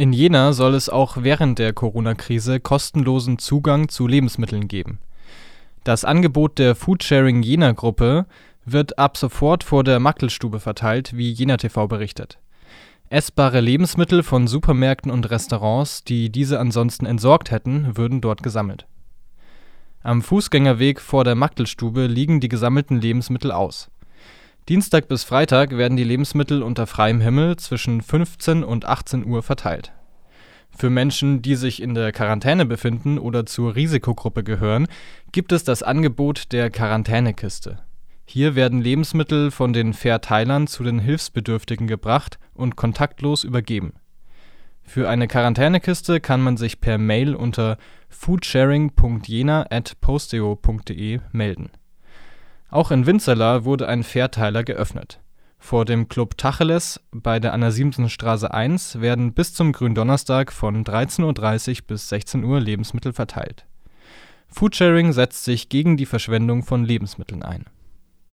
In Jena soll es auch während der Corona-Krise kostenlosen Zugang zu Lebensmitteln geben. Das Angebot der Foodsharing Jena Gruppe wird ab sofort vor der Mackelstube verteilt, wie Jena TV berichtet. Essbare Lebensmittel von Supermärkten und Restaurants, die diese ansonsten entsorgt hätten, würden dort gesammelt. Am Fußgängerweg vor der Mackelstube liegen die gesammelten Lebensmittel aus. Dienstag bis Freitag werden die Lebensmittel unter freiem Himmel zwischen 15 und 18 Uhr verteilt. Für Menschen, die sich in der Quarantäne befinden oder zur Risikogruppe gehören, gibt es das Angebot der Quarantänekiste. Hier werden Lebensmittel von den Verteilern zu den Hilfsbedürftigen gebracht und kontaktlos übergeben. Für eine Quarantänekiste kann man sich per Mail unter foodsharing.jena@posteo.de melden. Auch in Winzerla wurde ein Verteiler geöffnet. Vor dem Club Tacheles bei der Anna-Siemsen-Straße 1 werden bis zum Gründonnerstag von 13.30 Uhr bis 16 Uhr Lebensmittel verteilt. Foodsharing setzt sich gegen die Verschwendung von Lebensmitteln ein